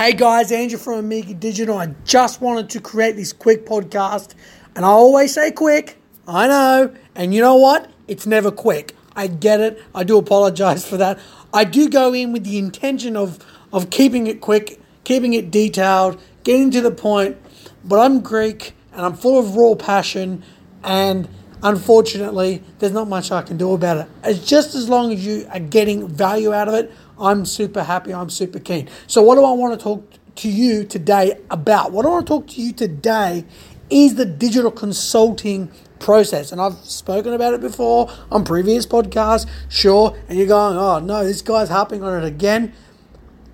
Hey guys, Andrew from Amiga Digital. I just wanted to create this quick podcast, and I always say quick. I know, and you know what? It's never quick. I get it. I do apologize for that. I do go in with the intention of of keeping it quick, keeping it detailed, getting to the point. But I'm Greek and I'm full of raw passion, and unfortunately, there's not much I can do about it. It's just as long as you are getting value out of it, I'm super happy, I'm super keen. So, what do I want to talk to you today about? What I want to talk to you today is the digital consulting process. And I've spoken about it before on previous podcasts, sure. And you're going, oh no, this guy's harping on it again.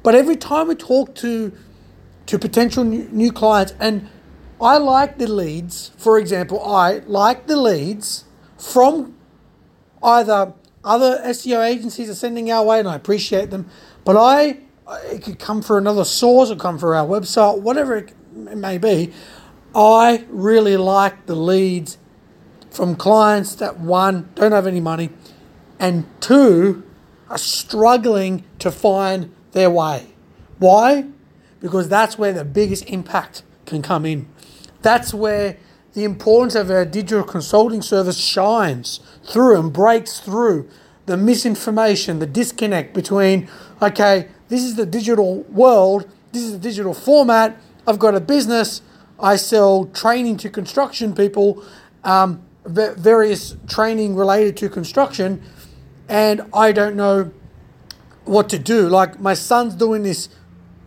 But every time we talk to to potential new, new clients, and I like the leads, for example, I like the leads from either other SEO agencies are sending our way, and I appreciate them. But I, it could come for another source, or come for our website, whatever it may be. I really like the leads from clients that one don't have any money, and two are struggling to find their way. Why? Because that's where the biggest impact can come in. That's where the importance of our digital consulting service shines through and breaks through the misinformation, the disconnect between, okay, this is the digital world, this is the digital format, I've got a business, I sell training to construction people, um, various training related to construction, and I don't know what to do. Like my son's doing this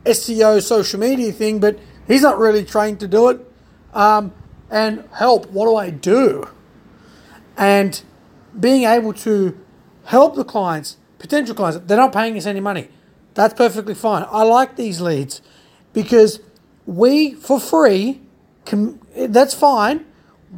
SEO social media thing, but he's not really trained to do it um, and help. What do I do? And being able to help the clients, potential clients, they're not paying us any money. That's perfectly fine. I like these leads because we, for free, can, that's fine.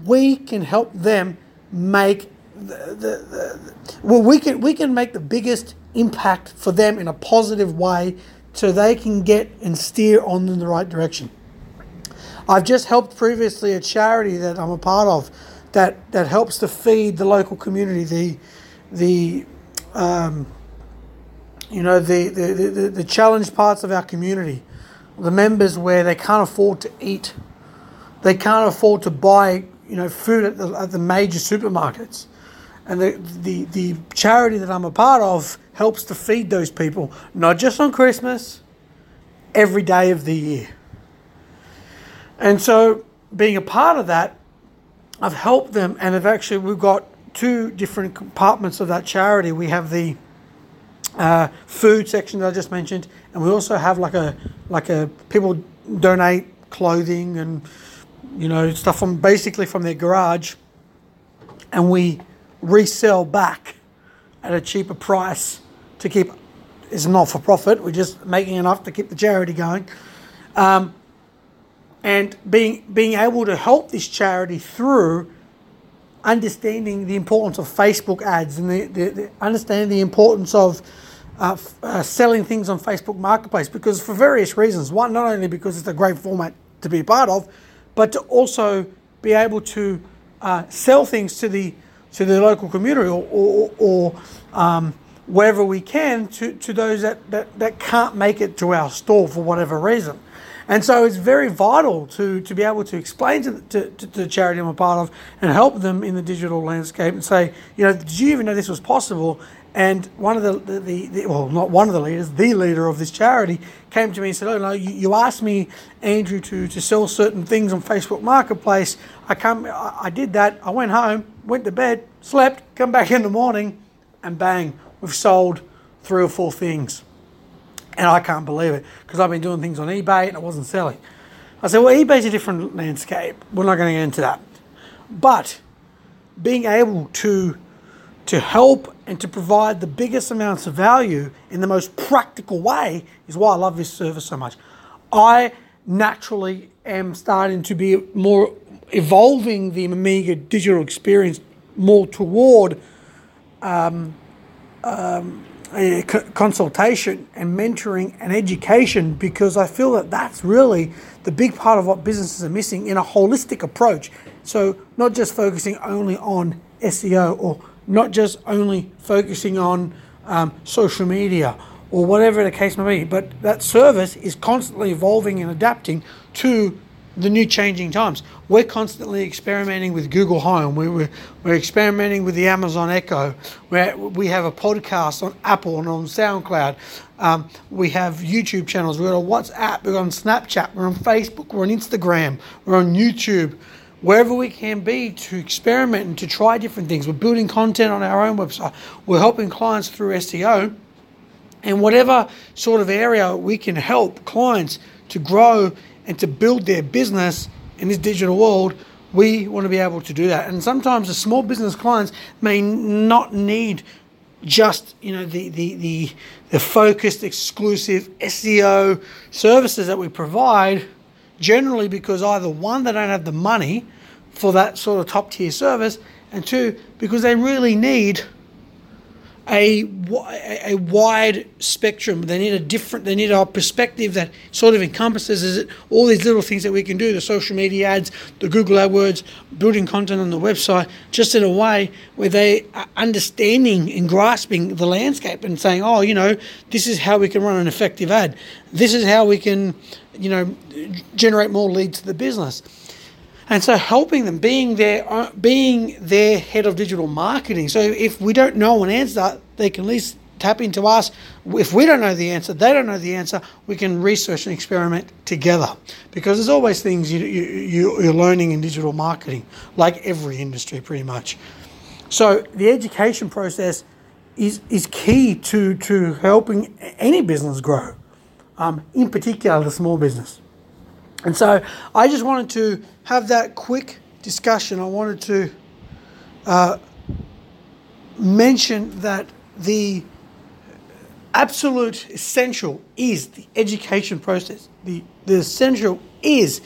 We can help them make the, the, the, well, we can we can make the biggest impact for them in a positive way, so they can get and steer on in the right direction. I've just helped previously a charity that I'm a part of that, that helps to feed the local community, the, the um, you know, the, the, the, the challenged parts of our community, the members where they can't afford to eat, they can't afford to buy, you know, food at the, at the major supermarkets. And the, the, the charity that I'm a part of helps to feed those people, not just on Christmas, every day of the year. And so, being a part of that, I've helped them, and have actually we've got two different compartments of that charity. We have the uh, food section that I just mentioned, and we also have like a like a people donate clothing and you know stuff from basically from their garage, and we resell back at a cheaper price to keep. It's not for profit. We're just making enough to keep the charity going. Um, and being being able to help this charity through understanding the importance of Facebook ads and the, the, the understanding the importance of uh, uh, selling things on Facebook Marketplace because for various reasons. One, not only because it's a great format to be a part of, but to also be able to uh, sell things to the to the local community or, or, or um, wherever we can to, to those that, that, that can't make it to our store for whatever reason. And so it's very vital to, to be able to explain to, the, to, to the charity I'm a part of and help them in the digital landscape and say, you know, did you even know this was possible? And one of the, the, the, the, well, not one of the leaders, the leader of this charity came to me and said, Oh, no, you, you asked me, Andrew, to, to sell certain things on Facebook Marketplace. I come, I, I did that. I went home, went to bed, slept, come back in the morning, and bang, we've sold three or four things. And I can't believe it because I've been doing things on eBay and it wasn't selling. I said, well, eBay's a different landscape. We're not going to get into that. But being able to to help and to provide the biggest amounts of value in the most practical way is why I love this service so much. I naturally am starting to be more evolving the Amiga digital experience more toward um, um, consultation and mentoring and education because I feel that that's really the big part of what businesses are missing in a holistic approach. So, not just focusing only on SEO or not just only focusing on um, social media or whatever the case may be. But that service is constantly evolving and adapting to the new changing times. We're constantly experimenting with Google Home. We're, we're, we're experimenting with the Amazon Echo. Where we have a podcast on Apple and on SoundCloud. Um, we have YouTube channels. We're on WhatsApp. We're on Snapchat. We're on Facebook. We're on Instagram. We're on YouTube. Wherever we can be to experiment and to try different things. We're building content on our own website. We're helping clients through SEO. And whatever sort of area we can help clients to grow and to build their business in this digital world, we want to be able to do that. And sometimes the small business clients may not need just you know the the the, the focused exclusive SEO services that we provide generally because either one they don't have the money for that sort of top tier service and two because they really need a, a wide spectrum. They need a different, they need a perspective that sort of encompasses is it, all these little things that we can do the social media ads, the Google AdWords, building content on the website, just in a way where they are understanding and grasping the landscape and saying, oh, you know, this is how we can run an effective ad. This is how we can, you know, generate more leads to the business and so helping them being their being their head of digital marketing. So if we don't know an answer they can at least tap into us. If we don't know the answer they don't know the answer we can research and experiment together. Because there's always things you, you, you're learning in digital marketing like every industry pretty much. So the education process is, is key to, to helping any business grow um, in particular the small business and so I just wanted to have that quick discussion. I wanted to uh, mention that the absolute essential is the education process. The, the essential is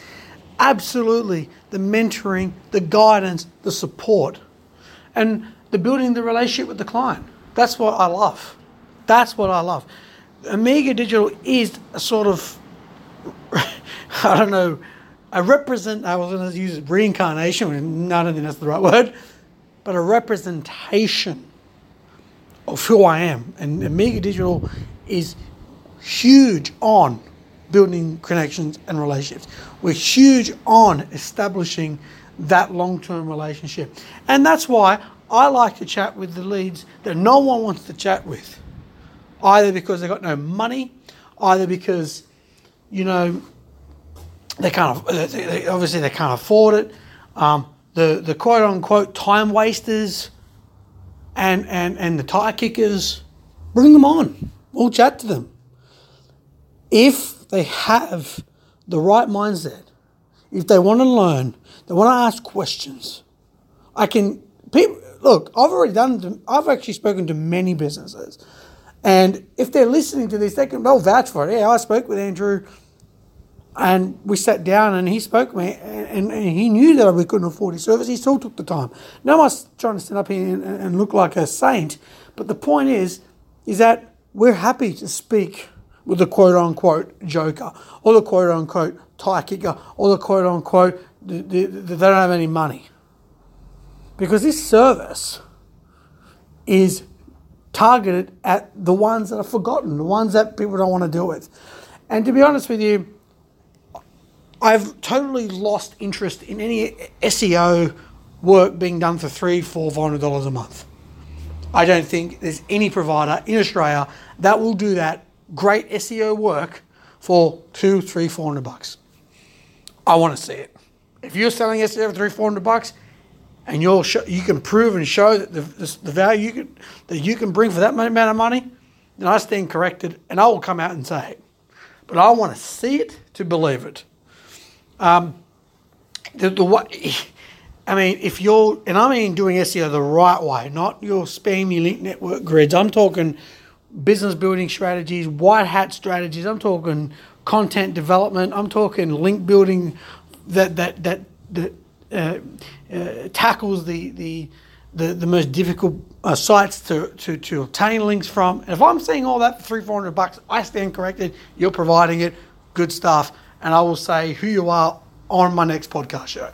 absolutely the mentoring, the guidance, the support, and the building the relationship with the client. That's what I love. That's what I love. Amiga Digital is a sort of I don't know, I represent, I was going to use reincarnation, I don't think that's the right word, but a representation of who I am. And Amiga Digital is huge on building connections and relationships. We're huge on establishing that long term relationship. And that's why I like to chat with the leads that no one wants to chat with, either because they've got no money, either because, you know, they can't they, obviously they can't afford it. Um, the the quote unquote time wasters and and and the tire kickers, bring them on. We'll chat to them. If they have the right mindset, if they want to learn, they want to ask questions. I can people look. I've already done. I've actually spoken to many businesses, and if they're listening to this, they can they'll vouch for it. Yeah, I spoke with Andrew and we sat down and he spoke to me and, and, he knew that we couldn't afford his service. He still took the time. Now I was trying to stand up here and, and look like a saint, but the point is, is that we're happy to speak with the quote unquote joker or the quote unquote tie kicker or the quote unquote that they don't have any money. Because this service is targeted at the ones that are forgotten, the ones that people don't want to deal with. And to be honest with you, I've totally lost interest in any SEO work being done for three, four, hundred dollars a month. I don't think there's any provider in Australia that will do that great SEO work for two, three, four hundred bucks. I want to see it. If you're selling SEO for three, four hundred bucks, and show, you can prove and show that the, the, the value you can, that you can bring for that amount of money, then I stand corrected, and I will come out and say it. But I want to see it to believe it. Um, the, the way, I mean, if you're, and I mean doing SEO the right way, not your spammy link network grids. I'm talking business building strategies, white hat strategies. I'm talking content development. I'm talking link building that that that that uh, uh, tackles the the the, the most difficult uh, sites to, to, to obtain links from. And if I'm seeing all that for three, four hundred bucks, I stand corrected. You're providing it. Good stuff and I will say who you are on my next podcast show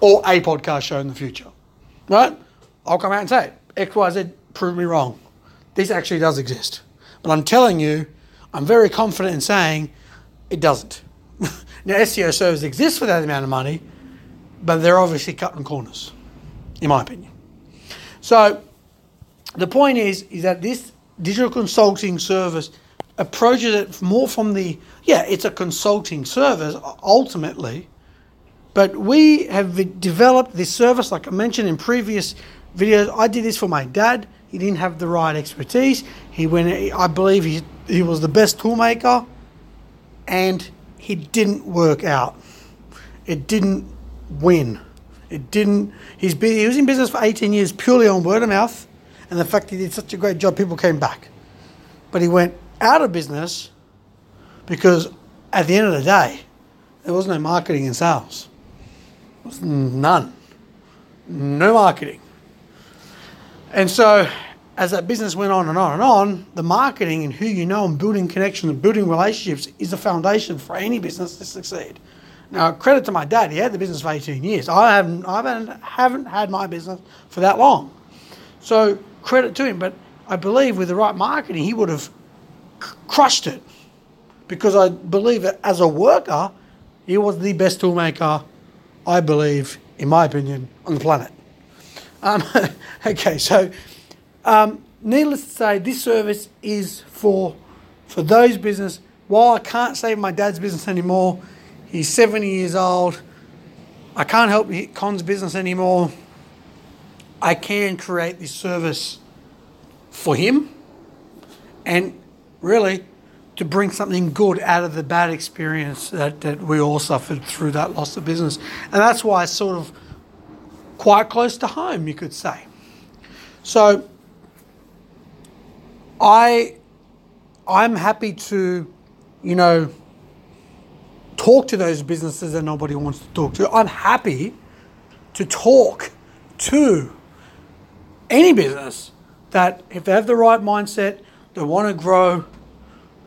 or a podcast show in the future. Right? I'll come out and say it. XYZ prove me wrong. This actually does exist. But I'm telling you, I'm very confident in saying it doesn't. now, SEO service exists for that amount of money, but they're obviously cutting corners, in my opinion. So, the point is, is that this digital consulting service approaches it more from the yeah, it's a consulting service ultimately, but we have developed this service, like I mentioned in previous videos. I did this for my dad. He didn't have the right expertise. He went. I believe he he was the best toolmaker, and he didn't work out. It didn't win. It didn't. He's been, he was in business for 18 years purely on word of mouth, and the fact he did such a great job, people came back. But he went out of business because at the end of the day, there was no marketing and sales. None. No marketing. And so, as that business went on and on and on, the marketing and who you know and building connections and building relationships is the foundation for any business to succeed. Now, credit to my dad, he had the business for 18 years. I haven't, I haven't, haven't had my business for that long. So, credit to him. But I believe with the right marketing, he would have crushed it because I believe that as a worker, he was the best toolmaker, I believe, in my opinion, on the planet. Um, okay, so um, needless to say, this service is for for those business. While I can't save my dad's business anymore, he's 70 years old. I can't help Con's business anymore. I can create this service for him and really to bring something good out of the bad experience that, that we all suffered through that loss of business. And that's why it's sort of quite close to home, you could say. So I I'm happy to, you know, talk to those businesses that nobody wants to talk to. I'm happy to talk to any business that if they have the right mindset, they want to grow,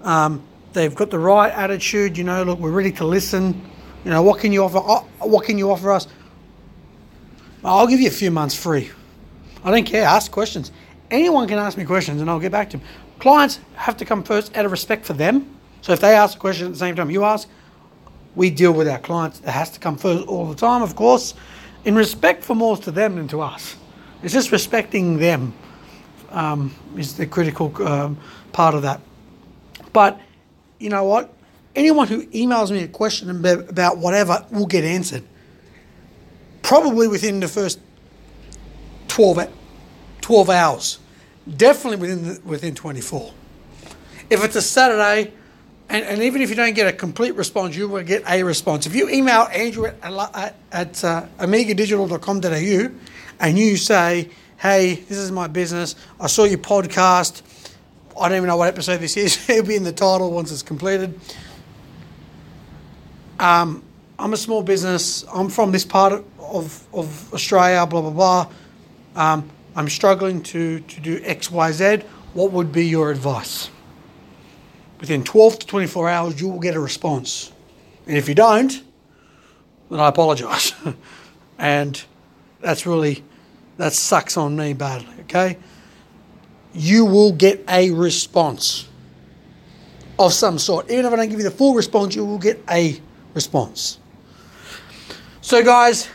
um, they've got the right attitude. You know, look, we're ready to listen. You know, what can you offer? What can you offer us? I'll give you a few months free. I don't care. Ask questions. Anyone can ask me questions, and I'll get back to them. Clients have to come first out of respect for them. So if they ask a question at the same time you ask, we deal with our clients. It has to come first all the time, of course, in respect for more to them than to us. It's just respecting them um, is the critical um, part of that. But you know what? Anyone who emails me a question about whatever will get answered. Probably within the first 12, 12 hours. Definitely within the, within 24. If it's a Saturday, and, and, even if you don't get a complete response, you will get a response. If you email Andrew at, at, uh, omegadigital.com.au and you say, hey, this is my business, I saw your podcast, I don't even know what episode this is. It'll be in the title once it's completed. Um, I'm a small business. I'm from this part of, of Australia, blah, blah, blah. Um, I'm struggling to, to do X, Y, Z. What would be your advice? Within 12 to 24 hours, you will get a response. And if you don't, then I apologize. and that's really, that sucks on me badly, okay? you will get a response of some sort. Even if I don't give you the full response, you will get a response. So, guys,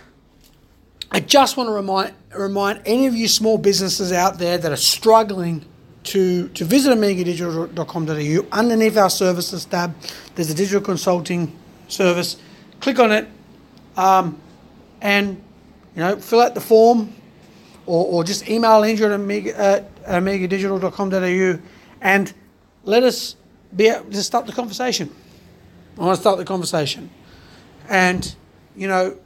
I just want to remind remind any of you small businesses out there that are struggling to, to visit omegadigital.com.au. Underneath our services tab, there's a digital consulting service. Click on it um, and you know fill out the form or, or just email Andrew at, omega, at omegadigital.com.au and let us be able to start the conversation. I want to start the conversation. And, you know,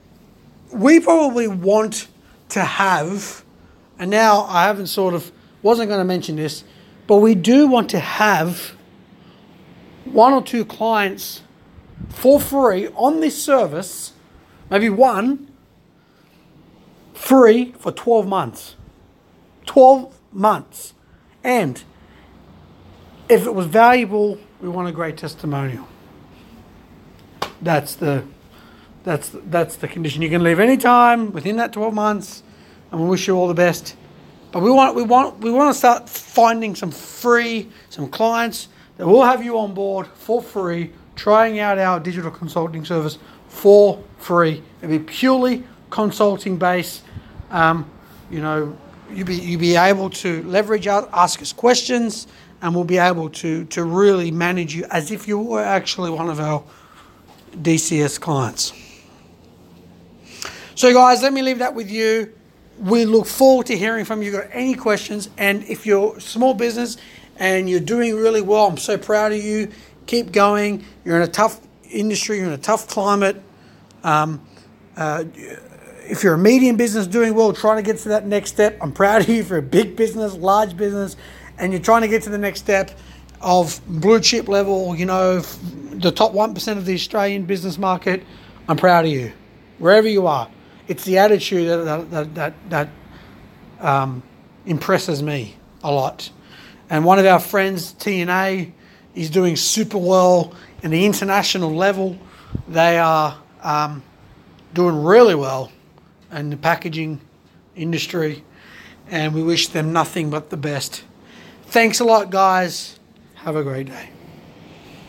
we probably want to have, and now I haven't sort of, wasn't going to mention this, but we do want to have one or two clients for free on this service, maybe one free for 12 months. 12 months. And if it was valuable, we want a great testimonial. That's the that's that's the condition. You can leave any time within that 12 months, and we wish you all the best. But we want we want we want to start finding some free some clients that will have you on board for free, trying out our digital consulting service for free. It'll be purely consulting based. Um, you know, you be you be able to leverage out, ask us questions, and we'll be able to to really manage you as if you were actually one of our DCS clients. So, guys, let me leave that with you. We look forward to hearing from you. Got any questions? And if you're small business and you're doing really well, I'm so proud of you. Keep going. You're in a tough industry. You're in a tough climate. Um, uh, if you're a medium business doing well, trying to get to that next step, I'm proud of you. For a big business, large business, and you're trying to get to the next step of blue chip level, you know, the top 1% of the Australian business market, I'm proud of you. Wherever you are. It's the attitude that, that, that, that um, impresses me a lot. And one of our friends, TNA, is doing super well in the international level. They are um, doing really well in the packaging industry, and we wish them nothing but the best. Thanks a lot, guys. Have a great day.